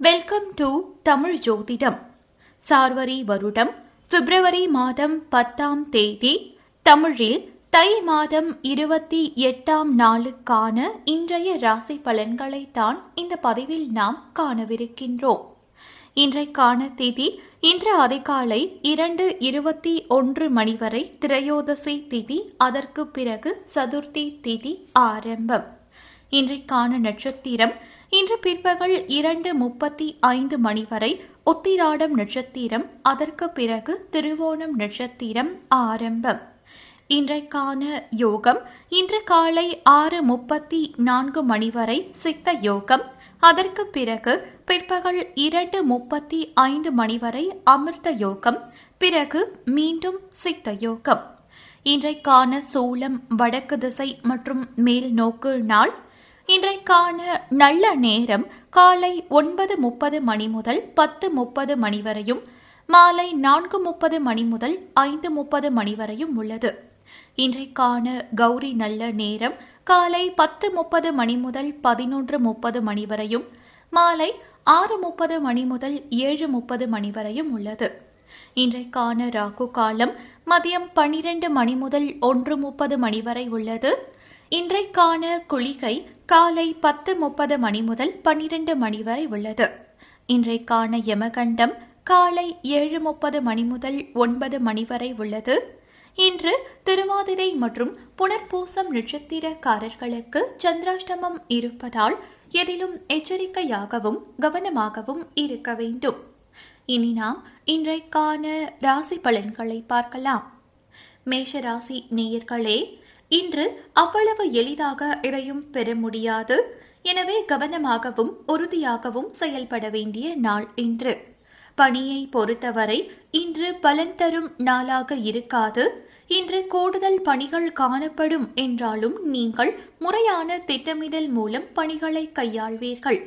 Welcome to Tamil ஜோதிடம் சார்வரி வருடம் பிப்ரவரி மாதம் பத்தாம் தேதி தமிழில் தை மாதம் இருபத்தி எட்டாம் நாளுக்கான இன்றைய ராசி பலன்களை தான் இந்த பதிவில் நாம் காணவிருக்கின்றோம் இன்றைக்கான திதி இன்று அதிகாலை இரண்டு இருபத்தி ஒன்று மணி வரை திரையோதசி திதி அதற்கு பிறகு சதுர்த்தி திதி ஆரம்பம் இன்றைக்கான நட்சத்திரம் இன்று பிற்பகல் இரண்டு முப்பத்தி ஐந்து மணி வரை உத்திராடம் நட்சத்திரம் அதற்கு பிறகு திருவோணம் நட்சத்திரம் ஆரம்பம். இன்றைக்கான யோகம் இன்று காலை ஆறு முப்பத்தி நான்கு மணி வரை சித்த யோகம் அதற்கு பிறகு பிற்பகல் இரண்டு முப்பத்தி ஐந்து மணி வரை அமிர்த யோகம் பிறகு மீண்டும் சித்த யோகம். இன்றைக்கான சூலம் வடக்கு திசை மற்றும் மேல் நோக்கு நாள் இன்றைக்கான நல்ல நேரம் காலை ஒன்பது முப்பது மணி முதல் பத்து முப்பது மணி வரையும் மாலை நான்கு முப்பது மணி முதல் ஐந்து முப்பது மணி வரையும் உள்ளது. இன்றைக்கான கௌரி நல்ல நேரம் காலை பத்து முப்பது மணி முதல் பதினொன்று முப்பது மணி வரையும் மாலை ஆறு முப்பது மணி முதல் ஏழு முப்பது மணி வரையும் உள்ளது. இன்றைக்கான ராகு காலம் மதியம் பனிரெண்டு மணி முதல் ஒன்று முப்பது மணி வரை உள்ளது. இன்றைக்கான குளிகை காலை பத்து முப்பது மணி முதல் பன்னிரண்டு மணி வரை உள்ளது. இன்றைக்கான யமகண்டம் காலை ஏழு முப்பது மணி முதல் ஒன்பது மணி வரை உள்ளது. இன்று திருவாதிரை மற்றும் புனர்பூசம் நட்சத்திரக்காரர்களுக்கு சந்திராஷ்டமம் இருப்பதால் எதிலும் எச்சரிக்கையாகவும் கவனமாகவும் இருக்க வேண்டும். இனி நாம் இன்றைக்கான ராசி பலன்களை பார்க்கலாம். மேஷராசி நேயர்களே இன்று அவ்வளவு எளிதாக எதையும் பெற முடியாது. எனவே கவனமாகவும் உறுதியாகவும் செயல்பட வேண்டிய நாள் இன்று. பணியை பொறுத்தவரை இன்று பலன் தரும் நாளாக இருக்காது. இன்று கூடுதல் பணிகள் காணப்படும் என்றாலும் நீங்கள் முறையான திட்டமிடல் மூலம் பணிகளை கையாள்வீர்கள்.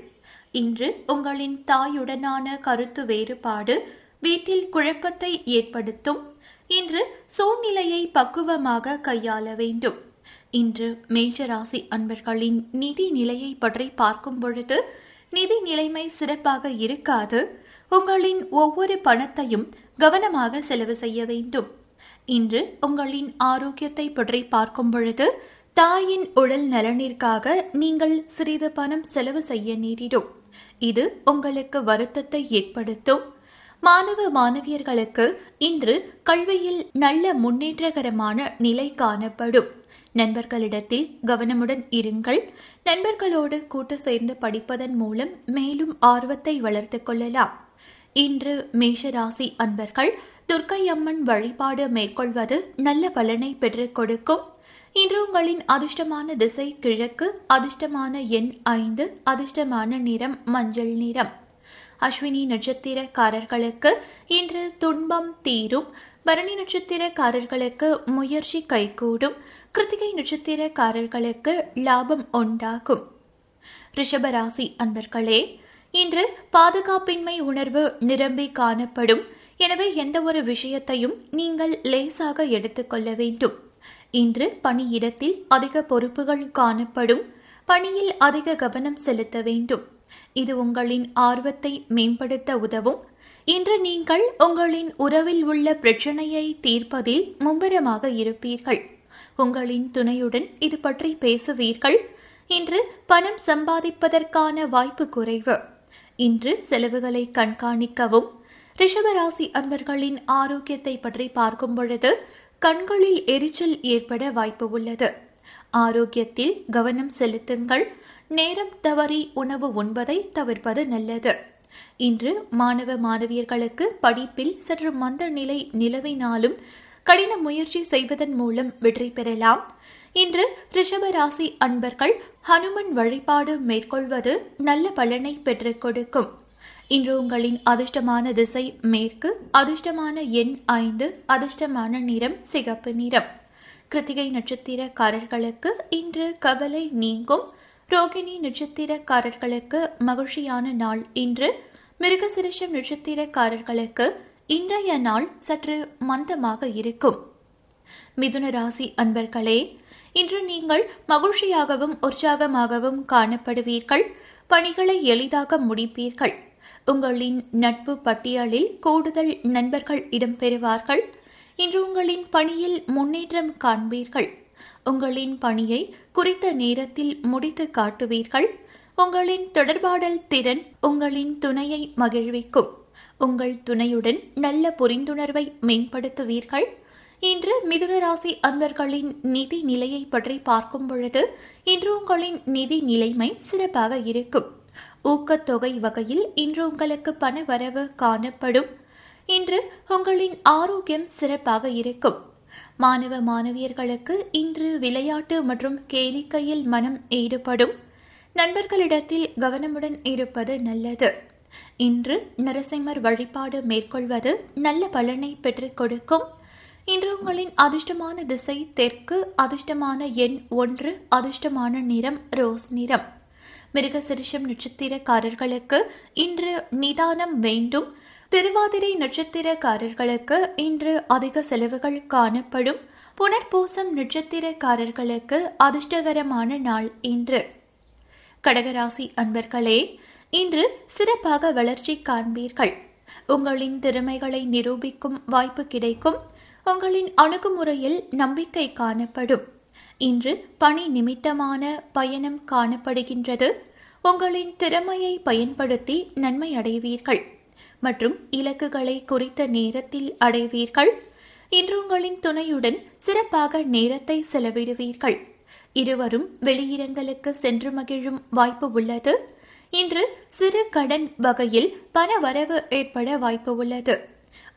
இன்று உங்களின் தாயுடனான கருத்து வேறுபாடு வீட்டில் குழப்பத்தை ஏற்படுத்தும் இன்று சூழ்நிலையை பக்குவமாக கையாள வேண்டும். இன்று மேஷராசி அன்பர்களின் நிதி நிலையை பற்றி பார்க்கும் பொழுது நிதி நிலைமை சிறப்பாக இருக்காது. உங்களின் ஒவ்வொரு பணத்தையும் கவனமாக செலவு செய்ய வேண்டும். இன்று உங்களின் ஆரோக்கியத்தை பற்றி பார்க்கும் பொழுது தாயின் உடல் நலனிற்காக நீங்கள் சிறிது பணம் செலவு செய்ய நேரிடும். இது உங்களுக்கு வருத்தத்தை ஏற்படுத்தும். மாணவ மாணவியர்களுக்கு இன்று கல்வியில் நல்ல முன்னேற்றகரமான நிலை காணப்படும். நண்பர்களிடத்தில் கவனமுடன் இருங்கள். நண்பர்களோடு கூட்டு சேர்ந்து படிப்பதன் மூலம் மேலும் ஆர்வத்தை வளர்த்துக் கொள்ளலாம். இன்று மேஷராசி அன்பர்கள் துர்க்கை அம்மன் வழிபாடு மேற்கொள்வது நல்ல பலனை பெற்றுக் கொடுக்கும். இன்று உங்களின் அதிர்ஷ்டமான திசை கிழக்கு அதிர்ஷ்டமான எண் ஐந்து அதிர்ஷ்டமான நிறம் மஞ்சள் நிறம். அஸ்வினி நட்சத்திரக்காரர்களுக்கு இன்று துன்பம் தீரும். பரணி நட்சத்திரக்காரர்களுக்கு முயற்சி கைகூடும். கிருத்திகை நட்சத்திரக்காரர்களுக்கு லாபம் உண்டாகும். ரிஷபராசி அன்பர்களே இன்று பாதுகாப்பின்மை உணர்வு நிரம்பி காணப்படும். எனவே எந்த ஒரு விஷயத்தையும் நீங்கள் லேசாக எடுத்துக்கொள்ள வேண்டும். இன்று பணியிடத்தில் அதிக பொறுப்புகள் காணப்படும். பணியில் அதிக கவனம் செலுத்த வேண்டும். இது உங்களின் ஆர்வத்தை மேம்படுத்த உதவும். இன்று நீங்கள் உங்களின் உறவில் உள்ள பிரச்சனையை தீர்ப்பதில் மும்பரமாக இருப்பீர்கள். உங்களின் துணையுடன் இது பற்றி பேசுவீர்கள். இன்று பணம் சம்பாதிப்பதற்கான வாய்ப்பு குறைவு. இன்று செலவுகளை கண்காணிக்கவும். ரிஷபராசி அன்பர்களின் ஆரோக்கியத்தை பற்றி பார்க்கும் பொழுது கண்களில் எரிச்சல் ஏற்பட வாய்ப்பு உள்ளது. ஆரோக்கியத்தில் கவனம் செலுத்துங்கள். நேரம் தவறி உணவு உண்பதை தவிர்ப்பது நல்லது. இன்று மாணவ மாணவியர்களுக்கு படிப்பில் சற்று மந்த நிலை நிலவினாலும் கடின முயற்சி செய்வதன் மூலம் வெற்றி பெறலாம். இன்று ரிஷபராசி அன்பர்கள் ஹனுமன் வழிபாடு மேற்கொள்வது நல்ல பலனை பெற்றுக் கொடுக்கும். இன்று உங்களின் அதிர்ஷ்டமான திசை மேற்கு அதிர்ஷ்டமான எண் ஐந்து அதிர்ஷ்டமான நிறம் சிகப்பு நிறம். கிருத்திகை நட்சத்திரக்காரர்களுக்கு இன்று கவலை நீங்கும். ரோகிணி நட்சத்திரக்காரர்களுக்கு மகிழ்ச்சியான நாள் இன்று. மிருகசிரிஷம் நட்சத்திரக்காரர்களுக்கு இன்றைய நாள் சற்று மந்தமாக இருக்கும். மிதுன ராசி அன்பர்களே இன்று நீங்கள் மகிழ்ச்சியாகவும் உற்சாகமாகவும் காணப்படுவீர்கள். பணிகளை எளிதாக முடிப்பீர்கள். உங்களின் நட்பு பட்டியலில் கூடுதல் நண்பர்கள் இடம்பெறுவார்கள். இன்று உங்களின் பணியில் முன்னேற்றம் காண்பீர்கள். உங்களின் பணியை குறித்த நேரத்தில் முடித்து காட்டுவீர்கள். உங்களின் தொடர்பாடல் திறன் உங்களின் துணையை மகிழ்விக்கும். உங்கள் துணையுடன் நல்ல புரிந்துணர்வை மேம்படுத்துவீர்கள். இன்று மிதுனராசி அன்பர்களின் நிதி நிலையை பற்றி பார்க்கும் பொழுது இன்று உங்களின் நிதி நிலைமை சிறப்பாக இருக்கும். ஊக்கத்தொகை வகையில் இன்று உங்களுக்கு பண வரவு காணப்படும். இன்று உங்களின் ஆரோக்கியம் சிறப்பாக இருக்கும். மாணவ மாணவியர்களுக்கு இன்று விளையாட்டு மற்றும் கேளிக்கையில் மனம் ஈடுபடும். நண்பர்களிடத்தில் கவனமுடன் இருப்பது நல்லது. இன்று நரசிம்மர் வழிபாடு மேற்கொள்வது நல்ல பலனை பெற்றுக் கொடுக்கும். இன்று உங்களின் அதிர்ஷ்டமான திசை தெற்கு அதிர்ஷ்டமான எண் ஒன்று அதிர்ஷ்டமான நிறம் ரோஸ் நிறம். மிருகசிரிஷம் நட்சத்திரக்காரர்களுக்கு இன்று நிதானம் வேண்டும். திருவாதிரை நட்சத்திரக்காரர்களுக்கு இன்று அதிக செலவுகள் காணப்படும். புனர்பூசம் நட்சத்திரக்காரர்களுக்கு அதிர்ஷ்டகரமான நாள் இன்று. கடகராசி அன்பர்களே இன்று சிறப்பாக வளர்ச்சி காண்பீர்கள். உங்களின் திறமைகளை நிரூபிக்கும் வாய்ப்பு கிடைக்கும். உங்களின் அணுகுமுறையில் நம்பிக்கை காணப்படும். இன்று பணி நிமித்தமான பயணம் காணப்படுகின்றது. உங்களின் திறமையை பயன்படுத்தி நன்மை அடைவீர்கள். மற்றும் இலக்குகளை குறித்த நேரத்தில் அடைவீர்கள். இன்று உங்களின் துணையுடன் சிறப்பாக நேரத்தை செலவிடுவீர்கள். இருவரும் வெளியிடங்களுக்கு சென்று மகிழும் வாய்ப்பு உள்ளது. இன்று சிறு கடன் வகையில் பண வரவு ஏற்பட வாய்ப்பு உள்ளது.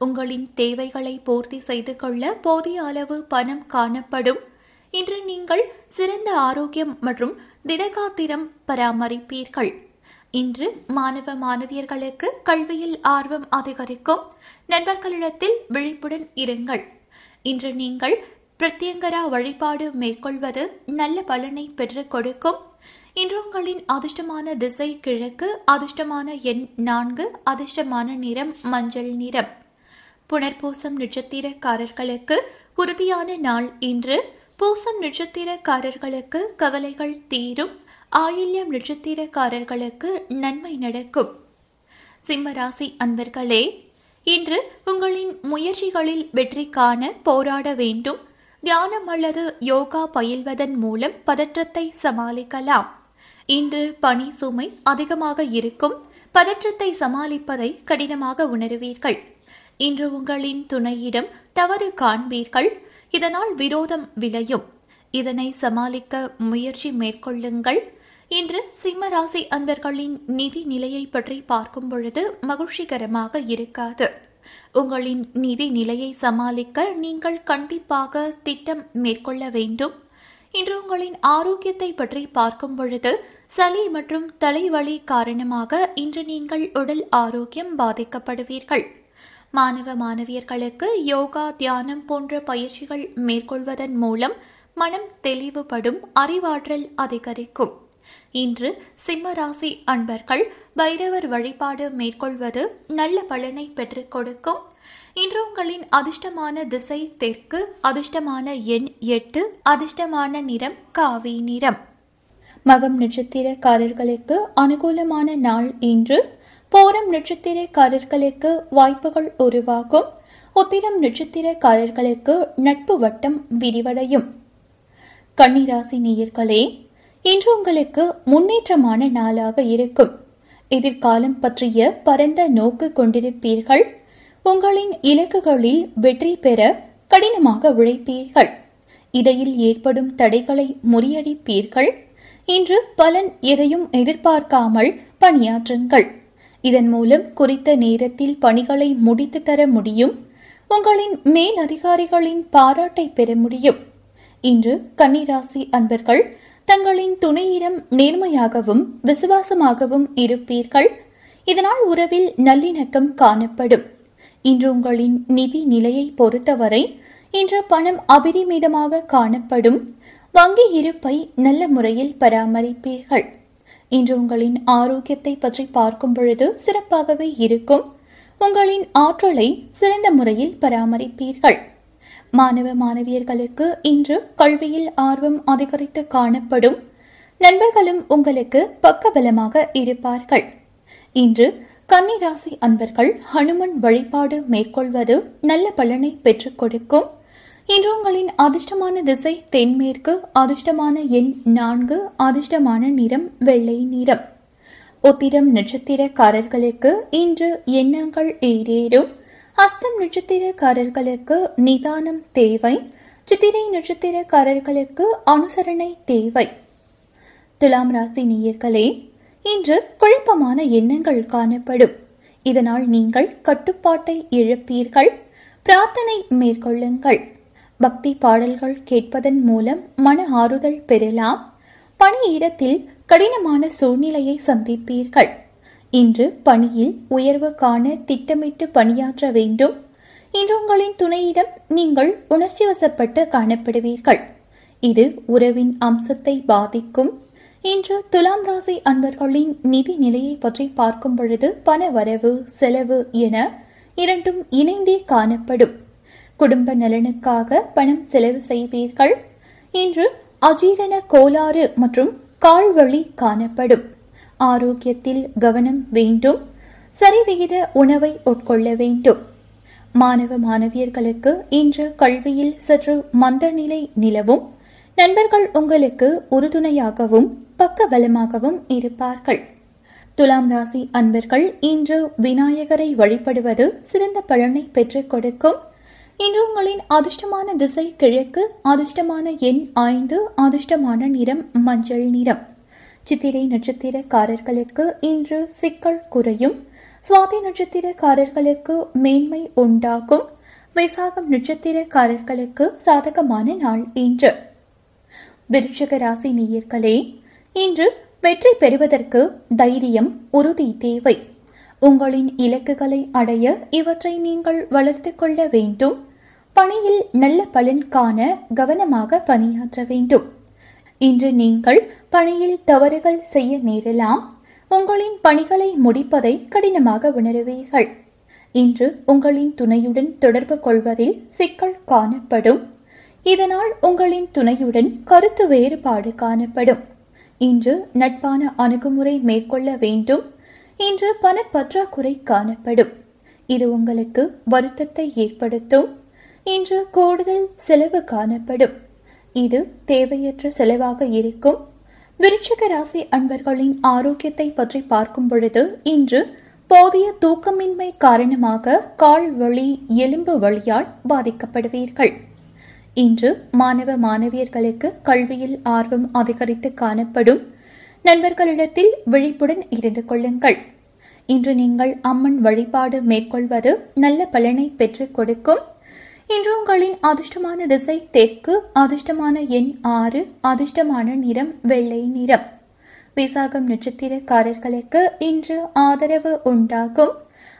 உங்களின் தேவைகளை பூர்த்தி செய்து கொள்ள போதிய அளவு பணம் காணப்படும். இன்று நீங்கள் சிறந்த ஆரோக்கியம் மற்றும் திடகாத்திரம் பராமரிப்பீர்கள். இன்று மாணவ மாணவியர்களுக்கு கல்வியில் ஆர்வம் அதிகரிக்கும். நண்பர்களிடத்தில் விழிப்புடன் இருங்கள். இன்று நீங்கள் பிரத்யங்கரா வழிபாடு மேற்கொள்வது நல்ல பலனை பெற்றுக் கொடுக்கும். இன்று உங்களின் அதிர்ஷ்டமான திசை கிழக்கு அதிர்ஷ்டமான எண் நான்கு அதிர்ஷ்டமான நிறம் மஞ்சள் நிறம். புனர்பூசம் நட்சத்திரக்காரர்களுக்கு உறுதியான நாள் இன்று. பூசம் நட்சத்திரக்காரர்களுக்கு கவலைகள் தீரும். ஆயில்யம் நட்சத்திரக்காரர்களுக்கு நன்மை நடக்கும். சிம்மராசி அன்பர்களே இன்று உங்களின் முயற்சிகளில் வெற்றி காண போராட வேண்டும். தியானம் அல்லது யோகா பயில்வதன் மூலம் பதற்றத்தை சமாளிக்கலாம். இன்று பணி சுமை அதிகமாக இருக்கும். பதற்றத்தை சமாளிப்பதை கடினமாக உணருவீர்கள். இன்று உங்களின் துணையிடம் தவறு காண்பீர்கள். இதனால் விரோதம் விளையும். இதனை சமாளிக்க முயற்சி மேற்கொள்ளுங்கள். இன்று சிம்மராசி அன்பர்களின் நிதி நிலையை பற்றி பார்க்கும் பொழுது மகிழ்ச்சிகரமாக இருக்காது. உங்களின் நிதி நிலையை சமாளிக்க நீங்கள் கண்டிப்பாக திட்டம் மேற்கொள்ள வேண்டும். இன்று உங்களின் ஆரோக்கியத்தை பற்றி பார்க்கும் பொழுது சளி மற்றும் தலைவலி காரணமாக இன்று நீங்கள் உடல் ஆரோக்கியம் பாதிக்கப்படுவீர்கள். மாணவ மாணவியர்களுக்கு யோகா தியானம் போன்ற பயிற்சிகள் மேற்கொள்வதன் மூலம் மனம் தெளிவுபடும் அறிவாற்றல் அதிகரிக்கும். இன்று சிம்மராசி அன்பர்கள் பைரவர் வழிபாடு மேற்கொள்வது நல்ல பலனை பெற்றுக் கொடுக்கும். இன்று உங்களின் அதிர்ஷ்டமான திசை தெற்கு அதிர்ஷ்டமான எண் எட்டு அதிர்ஷ்டமான நிறம் காவி நிறம். மகம் நட்சத்திரக்காரர்களுக்கு அனுகூலமான நாள் இன்று. போரம் நட்சத்திரக்காரர்களுக்கு வாய்ப்புகள் உருவாகும். உத்திரம் நட்சத்திரக்காரர்களுக்கு நட்பு வட்டம் விரிவடையும். கன்னிராசி நேயர்களே இன்று உங்களுக்கு முன்னேற்றமான நாளாக இருக்கும். எதிர்காலம் பற்றிய பரந்த நோக்கு கொண்டிருப்பீர்கள். உங்களின் இலக்குகளில் வெற்றி பெற கடினமாக உழைப்பீர்கள். இடையில் ஏற்படும் தடைகளை முறியடிப்பீர்கள். இன்று பலன் எதையும் எதிர்பார்க்காமல் பணியாற்றுங்கள். இதன் மூலம் குறித்த நேரத்தில் பணிகளை முடித்து தர முடியும். உங்களின் மேல் அதிகாரிகளின் பாராட்டை பெற முடியும். இன்று கன்னிராசி அன்பர்கள் தங்களின் துணையிடம் நேர்மையாகவும் விசுவாசமாகவும் இருப்பீர்கள். இதனால் உறவில் நல்லிணக்கம் காணப்படும். இன்று உங்களின் நிதி நிலையை பொறுத்தவரை இன்று பணம் அபரிமிதமாக காணப்படும். வங்கி இருப்பை நல்ல முறையில் பராமரிப்பீர்கள். இன்று உங்களின் ஆரோக்கியத்தை பற்றி பார்க்கும் பொழுது சிறப்பாகவே இருக்கும். உங்களின் ஆற்றலை சிறந்த முறையில் பராமரிப்பீர்கள். மாணவ மாணவியர்களுக்கு இன்று கல்வியில் ஆர்வம் அதிகரித்து காணப்படும் நண்பர்களும் உங்களுக்கு பக்கபலமாக இருப்பார்கள். இன்று கன்னிராசி அன்பர்கள் ஹனுமன் வழிபாடு மேற்கொள்வது நல்ல பலனை பெற்றுக் கொடுக்கும். இன்று உங்களின் அதிர்ஷ்டமான திசை தென்மேற்கு அதிர்ஷ்டமான எண் நான்கு அதிர்ஷ்டமான நிறம் வெள்ளை நிறம். உத்திரம் நட்சத்திரக்காரர்களுக்கு இன்று எண்ணங்கள் ஏறேறும். அஸ்தம் நட்சத்திரக்காரர்களுக்கு நிதானம் தேவை. சித்திரை நட்சத்திரக்காரர்களுக்கு அனுசரணை தேவை. துலாம் ராசி நேயர்களே இன்று குழப்பமான எண்ணங்கள் காணப்படும். இதனால் நீங்கள் கட்டுப்பாட்டை இழப்பீர்கள். பிரார்த்தனை மேற்கொள்ளுங்கள். பக்தி பாடல்கள் கேட்பதன் மூலம் மன ஆறுதல் பெறலாம். பணியிடத்தில் கடினமான சூழ்நிலையை சந்திப்பீர்கள். இன்று பணியில் உயர்வு காண திட்டமிட்டு பணியாற்ற வேண்டும். இன்று உங்களின் துணையிடம் நீங்கள் உணர்ச்சி வசப்பட்டு காணப்படுவீர்கள். இது உறவின் அம்சத்தை பாதிக்கும். இன்று துலாம் ராசி அன்பர்களின் நிதி நிலையை பற்றி பார்க்கும் பொழுது பண வரவு செலவு என இரண்டும் இணைந்தே காணப்படும். குடும்ப நலனுக்காக பணம் செலவு செய்வீர்கள். இன்று அஜீரண கோளாறு மற்றும் கால்வழி காணப்படும். ஆரோக்கியத்தில் கவனம் வேண்டும் சரிவிகித உணவை உட்கொள்ள வேண்டும். மாணவ மாணவியர்களுக்கு இன்று கல்வியில் சற்று மந்த நிலை நிலவும் நண்பர்கள் உங்களுக்கு உறுதுணையாகவும் பக்கபலமாகவும் இருப்பார்கள். துலாம் ராசி அன்பர்கள் இன்று விநாயகரை வழிபடுவது சிறந்த பலனை பெற்றுக் கொடுக்கும். இன்று உங்களின் அதிர்ஷ்டமான திசை கிழக்கு அதிர்ஷ்டமான எண் ஐந்து அதிர்ஷ்டமான நிறம் மஞ்சள் நிறம். சித்திரை நட்சத்திரக்காரர்களுக்கு இன்று சிக்கல் குறையும். சுவாதி நட்சத்திரக்காரர்களுக்கு மேன்மை உண்டாகும். விசாகம் நட்சத்திரக்காரர்களுக்கு சாதகமான நாள் இன்று. விருட்சக ராசி நேயர்களே இன்று வெற்றி பெறுவதற்கு தைரியம் உறுதி தேவை. உங்களின் இலக்குகளை அடைய இவற்றை நீங்கள் வளர்த்துக் கொள்ள வேண்டும். பணியில் நல்ல பலன் காண கவனமாக பணியாற்ற வேண்டும். இன்று நீங்கள் பணியில் தவறுகள் செய்ய நேரலாம் உங்களின் பணிகளை முடிப்பதை கடினமாக உணருவீர்கள். இன்று உங்களின் துணையுடன் தொடர்பு கொள்வதில் சிக்கல் காணப்படும். இதனால் உங்களின் துணையுடன் கருத்து வேறுபாடு காணப்படும். இன்று நட்பான அணுகுமுறை மேற்கொள்ள வேண்டும். இன்று பணப்பற்றாக்குறை காணப்படும். இது உங்களுக்கு வருத்தத்தை ஏற்படுத்தும். இன்று கூடுதல் செலவு காணப்படும். இது தேவையற்ற செலவாக இருக்கும். விருட்சிக ராசி அன்பர்களின் ஆரோக்கியத்தை பற்றி பார்க்கும் பொழுது இன்று போதிய தூக்கமின்மை காரணமாக கால் வலி எலும்பு வழியால் பாதிக்கப்படுவீர்கள். இன்று மாணவ மாணவியர்களுக்கு கல்வியில் ஆர்வம் அதிகரித்து காணப்படும். நண்பர்களிடத்தில் விழிப்புடன் இருந்து கொள்ளுங்கள். இன்று நீங்கள் அம்மன் வழிபாடு மேற்கொள்வது நல்ல பலனை பெற்றுக் கொடுக்கும். இன்று உங்களின் அதிர்ஷ்டமான திசை தெற்கு அதிர்ஷ்டமான எண் ஆறு அதிர்ஷ்டமான நிறம் வெள்ளை நிறம். விசாகம் நட்சத்திரக்காரர்களுக்கு இன்று ஆதரவு உண்டாகும்.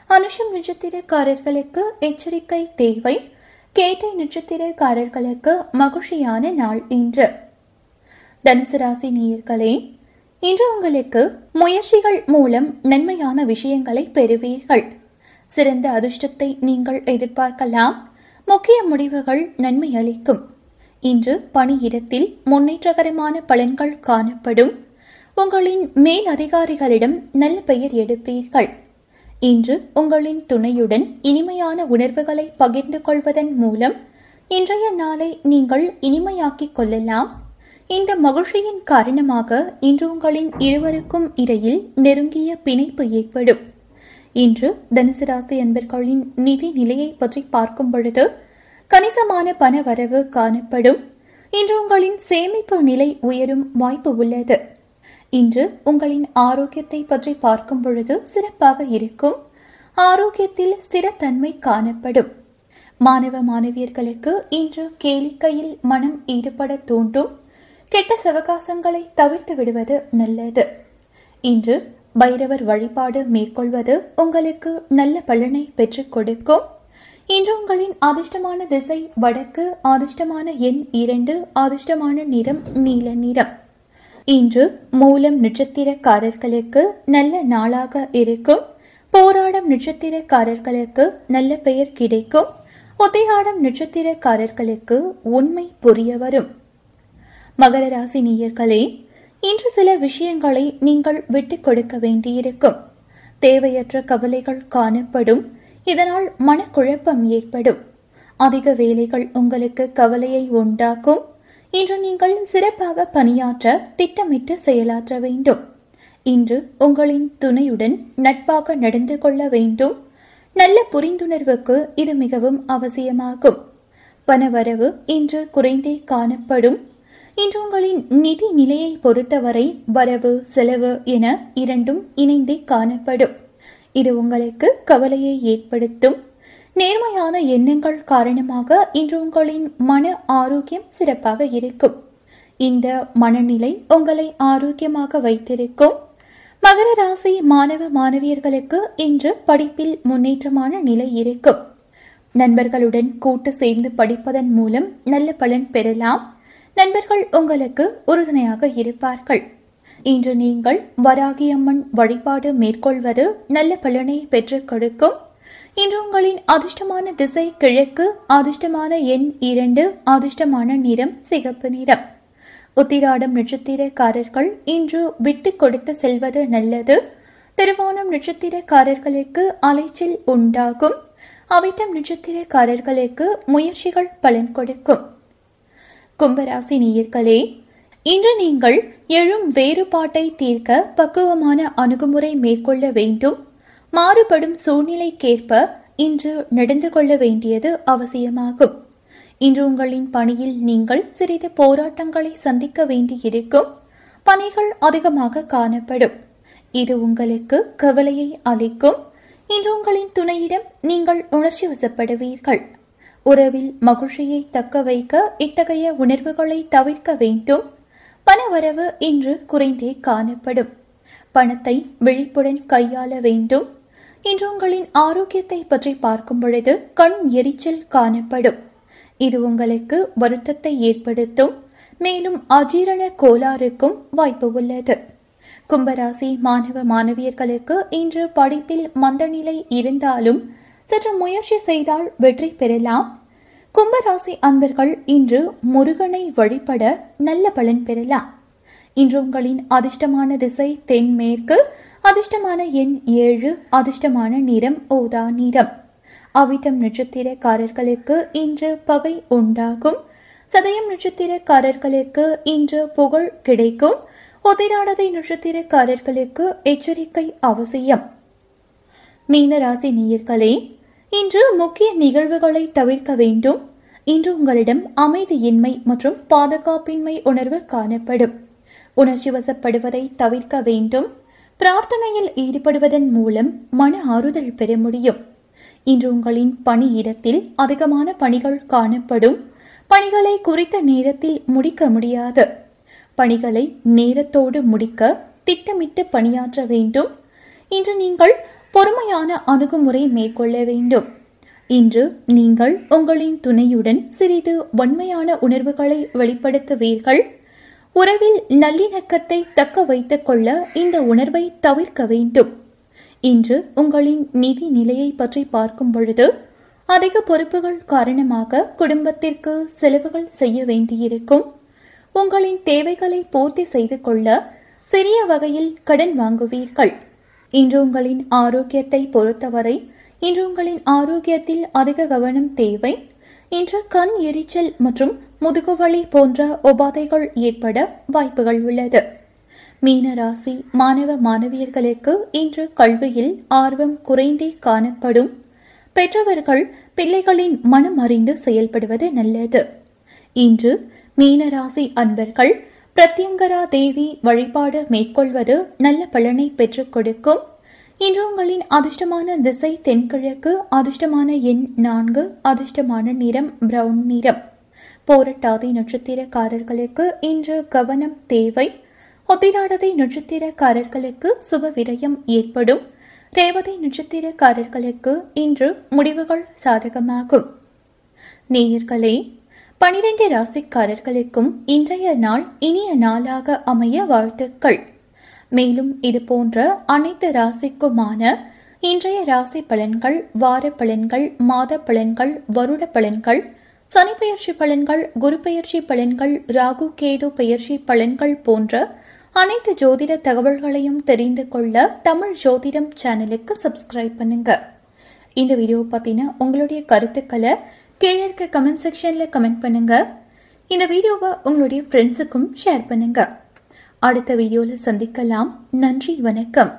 அனுஷம் நட்சத்திரக்காரர்களுக்கு எச்சரிக்கை தேவை. கேட்டை நட்சத்திரக்காரர்களுக்கு மகிழ்ச்சியான நாள் இன்று. தனுசு ராசி நேயர்களே இன்று உங்களுக்கு முயற்சிகள் மூலம் நன்மையான விஷயங்களை பெறுவீர்கள். சிறந்த அதிர்ஷ்டத்தை நீங்கள் எதிர்பார்க்கலாம். முக்கிய முடிவுகள் நன்மை அளிக்கும். இன்று பணியிடத்தில் முன்னேற்றகரமான பலன்கள் காணப்படும். உங்களின் மேல் அதிகாரிகளிடம் நல்ல பெயர் எடுப்பீர்கள். இன்று உங்களின் துணையுடன் இனிமையான உணர்வுகளை பகிர்ந்து கொள்வதன் மூலம் இன்றைய நாளை நீங்கள் இனிமையாக்கிக் கொள்ளலாம். இந்த மகிழ்ச்சியின் காரணமாக இன்று உங்களின் இருவருக்கும் இடையில் நெருங்கிய பிணைப்பு ஏற்படும். இன்று தனுசு ராசி அன்பர்களின் நிதி நிலையை பற்றி பார்க்கும் பொழுது கணிசமான பண வரவு காணப்படும். இன்று உங்களின் சேமிப்பு நிலை உயரும் வாய்ப்பு உள்ளது. இன்று உங்களின் ஆரோக்கியத்தை பற்றி பார்க்கும் பொழுது சிறப்பாக இருக்கும். ஆரோக்கியத்தில் ஸ்திரத்தன்மை காணப்படும். மாணவ மாணவியர்களுக்கு இன்று கேளிக்கையில் மனம் ஈடுபட தூண்டும். கெட்ட சவகாசங்களை தவிர்த்து விடுவது நல்லது. இன்று பைரவர் வழிபாடு மேற்கொள்வது உங்களுக்கு நல்ல பலனை பெற்றுக் கொடுக்கும். இன்று உங்களின் அதிர்ஷ்டமான திசை வடக்கு அதிர்ஷ்டமான எண் இரண்டு அதிர்ஷ்டமான நிறம் நீல நிறம். இன்று மூலம் நட்சத்திரக்காரர்களுக்கு நல்ல நாளாக இருக்கும். போராடம் நட்சத்திரக்காரர்களுக்கு நல்ல பெயர் கிடைக்கும். உத்திராடம் நட்சத்திரக்காரர்களுக்கு உண்மை புரிய வரும். மகர ராசி நேயர்களே இன்று சில விஷயங்களை நீங்கள் விட்டுக் கொடுக்க வேண்டியிருக்கும். தேவையற்ற கவலைகள் காணப்படும். இதனால் மனக்குழப்பம் ஏற்படும். அதிக வேலைகள் உங்களுக்கு கவலையை உண்டாக்கும். இன்று நீங்கள் சிறப்பாக பணியாற்ற திட்டமிட்டு செயலாற்ற வேண்டும். இன்று உங்களின் துணையுடன் நட்பாக நடந்து கொள்ள வேண்டும். நல்ல புரிந்துணர்வுக்கு இது மிகவும் அவசியமாகும். பணவரவு இன்று குறைந்தே காணப்படும். இன்று உங்களின் நிதி நிலையை பொறுத்தவரை வரவு செலவு என இரண்டும் இணைந்தே காணப்படும். இது உங்களுக்கு கவலையை ஏற்படுத்தும். நேர்மையான எண்ணங்கள் காரணமாக இன்று உங்களின் மன ஆரோக்கியம் சிறப்பாக இருக்கும். இந்த மனநிலை உங்களை ஆரோக்கியமாக வைத்திருக்கும். மகர ராசி மாணவ மாணவியர்களுக்கு இன்று படிப்பில் முன்னேற்றமான நிலை இருக்கும். நண்பர்களுடன் கூட்டு சேர்ந்து படிப்பதன் மூலம் நல்ல பலன் பெறலாம். நண்பர்கள் உங்களுக்கு உறுதுணையாக இருப்பார்கள். இன்று நீங்கள் வராகியம்மன் வழிபாடு மேற்கொள்வது நல்ல பலனை பெற்றுக் கொடுக்கும். இன்று உங்களின் அதிர்ஷ்டமான திசை கிழக்கு அதிர்ஷ்டமான எண் இரண்டு அதிர்ஷ்டமான நிறம் சிகப்பு நிறம். உத்திராடம் நட்சத்திரக்காரர்கள் இன்று விட்டு கொடுத்து செல்வது நல்லது. திருவோணம் நட்சத்திரக்காரர்களுக்கு அலைச்சல் உண்டாகும். அவிட்டம் நட்சத்திரக்காரர்களுக்கு முயற்சிகள் பலன் கொடுக்கும். கும்பராசி நேயர்களே இன்று நீங்கள் எழும் வேறுபாட்டை தீர்க்க பக்குவமான அணுகுமுறை மேற்கொள்ள வேண்டும். மாறுபடும் சூழ்நிலைக்கேற்ப இன்று நடந்து கொள்ள வேண்டியது அவசியமாகும். இன்று உங்களின் பணியில் நீங்கள் சிறிது போராட்டங்களை சந்திக்க வேண்டியிருக்கும். பணிகள் அதிகமாக காணப்படும். இது உங்களுக்கு கவலையை அளிக்கும். இன்று உங்களின் துணையிடம் நீங்கள் உணர்ச்சி வசப்படுவீர்கள். உறவில் மகிழ்ச்சியை தக்க வைக்க இத்தகைய உணர்வுகளை தவிர்க்க வேண்டும். பணவரவு இன்று குறைந்தே காணப்படும். பணத்தை விழிப்புடன் கையாள வேண்டும். இன்று உங்களின் ஆரோக்கியத்தை பற்றி பார்க்கும் பொழுது கண் எரிச்சல் காணப்படும். இது உங்களுக்கு வருத்தத்தை ஏற்படுத்தும். மேலும் அஜீரண கோளாறுக்கும் வாய்ப்பு உள்ளது. கும்பராசி மாணவ மாணவியர்களுக்கு இன்று படிப்பில் மந்தநிலை இருந்தாலும் சற்று முயற்சி செய்தால் வெற்றி பெறலாம். கும்பராசி அன்பர்கள் இன்று முருகனை வழிபட நல்ல பலன் பெறலாம். இன்று உங்களின் அதிர்ஷ்டமான திசை தென்மேற்கு அதிர்ஷ்டமான எண் ஏழு அதிர்ஷ்டமான நிறம் ஓதா நிறம். அவிட்டம் நட்சத்திரக்காரர்களுக்கு இன்று பகை உண்டாகும். சதயம் நட்சத்திரக்காரர்களுக்கு இன்று புகழ் கிடைக்கும். உதிராடதை நட்சத்திரக்காரர்களுக்கு எச்சரிக்கை அவசியம். மீனராசி நேயர்களே இன்று முக்கிய நிகழ்வுகளை தவிர்க்க வேண்டும். இன்று உங்களிடம் அமைதியின்மை மற்றும் பாதுகாப்பின்மை உணர்வு காணப்படும். உணர்ச்சி வசப்படுவதை தவிர்க்க வேண்டும். பிரார்த்தனையில் ஈடுபடுவதன் மூலம் மன ஆறுதல் பெற முடியும். இன்று உங்களின் பணியிடத்தில் அதிகமான பணிகள் காணப்படும். பணிகளை குறித்த நேரத்தில் முடிக்க முடியாது. பணிகளை நேரத்தோடு முடிக்க திட்டமிட்டு பணியாற்ற வேண்டும். இன்று நீங்கள் பொறுமையான அணுகுமுறை மேற்கொள்ள வேண்டும். இன்று நீங்கள் உங்களின் துணையுடன் சிறிது வன்மையான உணர்வுகளை வெளிப்படுத்துவீர்கள். உறவில் நல்லிணக்கத்தை தக்க வைத்துக் கொள்ள இந்த உணர்வை தவிர்க்க வேண்டும். இன்று உங்களின் நிதி நிலையை பற்றி பார்க்கும் பொழுது அதிக பொறுப்புகள் காரணமாக குடும்பத்திற்கு செலவுகள் செய்ய வேண்டியிருக்கும். உங்களின் தேவைகளை பூர்த்தி செய்து கொள்ள சிறிய வகையில் கடன் வாங்குவீர்கள். இன்று உங்களின் ஆரோக்கியத்தை பொறுத்தவரை இன்று உங்களின் ஆரோக்கியத்தில் அதிக கவனம் தேவை. இன்று கண் எரிச்சல் மற்றும் முதுகுவலி போன்ற உபாதைகள் ஏற்பட வாய்ப்புகள் உள்ளது. மீனராசி மாணவ மாணவியர்களுக்கு இன்று கல்வியில் ஆர்வம் குறைந்தே காணப்படும். பெற்றவர்கள் பிள்ளைகளின் மனம் அறிந்து செயல்படுவது நல்லது. இன்று மீனராசி அன்பர்கள் பிரத்யங்கரா தேவி வழிபாடு மேற்கொள்வது நல்ல பலனை பெற்றுக் கொடுக்கும். இன்று உங்களின் அதிர்ஷ்டமான திசை தென்கிழக்கு அதிர்ஷ்டமான எண் நான்கு அதிர்ஷ்டமான நிறம் பிரவுன் நிறம். போரட்டாதி நட்சத்திரக்காரர்களுக்கு இன்று கவனம் தேவை. ஒத்திராடதை நட்சத்திரக்காரர்களுக்கு சுப விரயம் ஏற்படும். ரேவதி நட்சத்திரக்காரர்களுக்கு இன்று முடிவுகள் சாதகமாகும். நேயர்களே பனிரெண்டு ராசிக்காரர்களுக்கும் இன்றைய நாள் இனிய நாளாக அமைய வாழ்த்துக்கள். மேலும் இது போன்ற அனைத்து ராசிக்குமான இன்றைய ராசி பலன்கள் வார பலன்கள் மாத பலன்கள் வருட பலன்கள் சனிப்பெயர்ச்சி பலன்கள் குரு பெயர்ச்சி பலன்கள் ராகு கேது பெயர்ச்சி பலன்கள் போன்ற அனைத்து ஜோதிட தகவல்களையும் தெரிந்து கொள்ள தமிழ் ஜோதிடம் சேனலுக்கு சப்ஸ்கிரைப் பண்ணுங்க. இந்த வீடியோ பார்த்தீங்கன்னா உங்களுடைய கருத்துக்களை கீழே இருக்க கமெண்ட் செக்ஷனில் கமெண்ட் பண்ணுங்க. இந்த வீடியோவை உங்களுடைய ஃப்ரெண்ட்ஸுக்கும் ஷேர் பண்ணுங்க. அடுத்த வீடியோவில் சந்திக்கலாம். நன்றி வணக்கம்.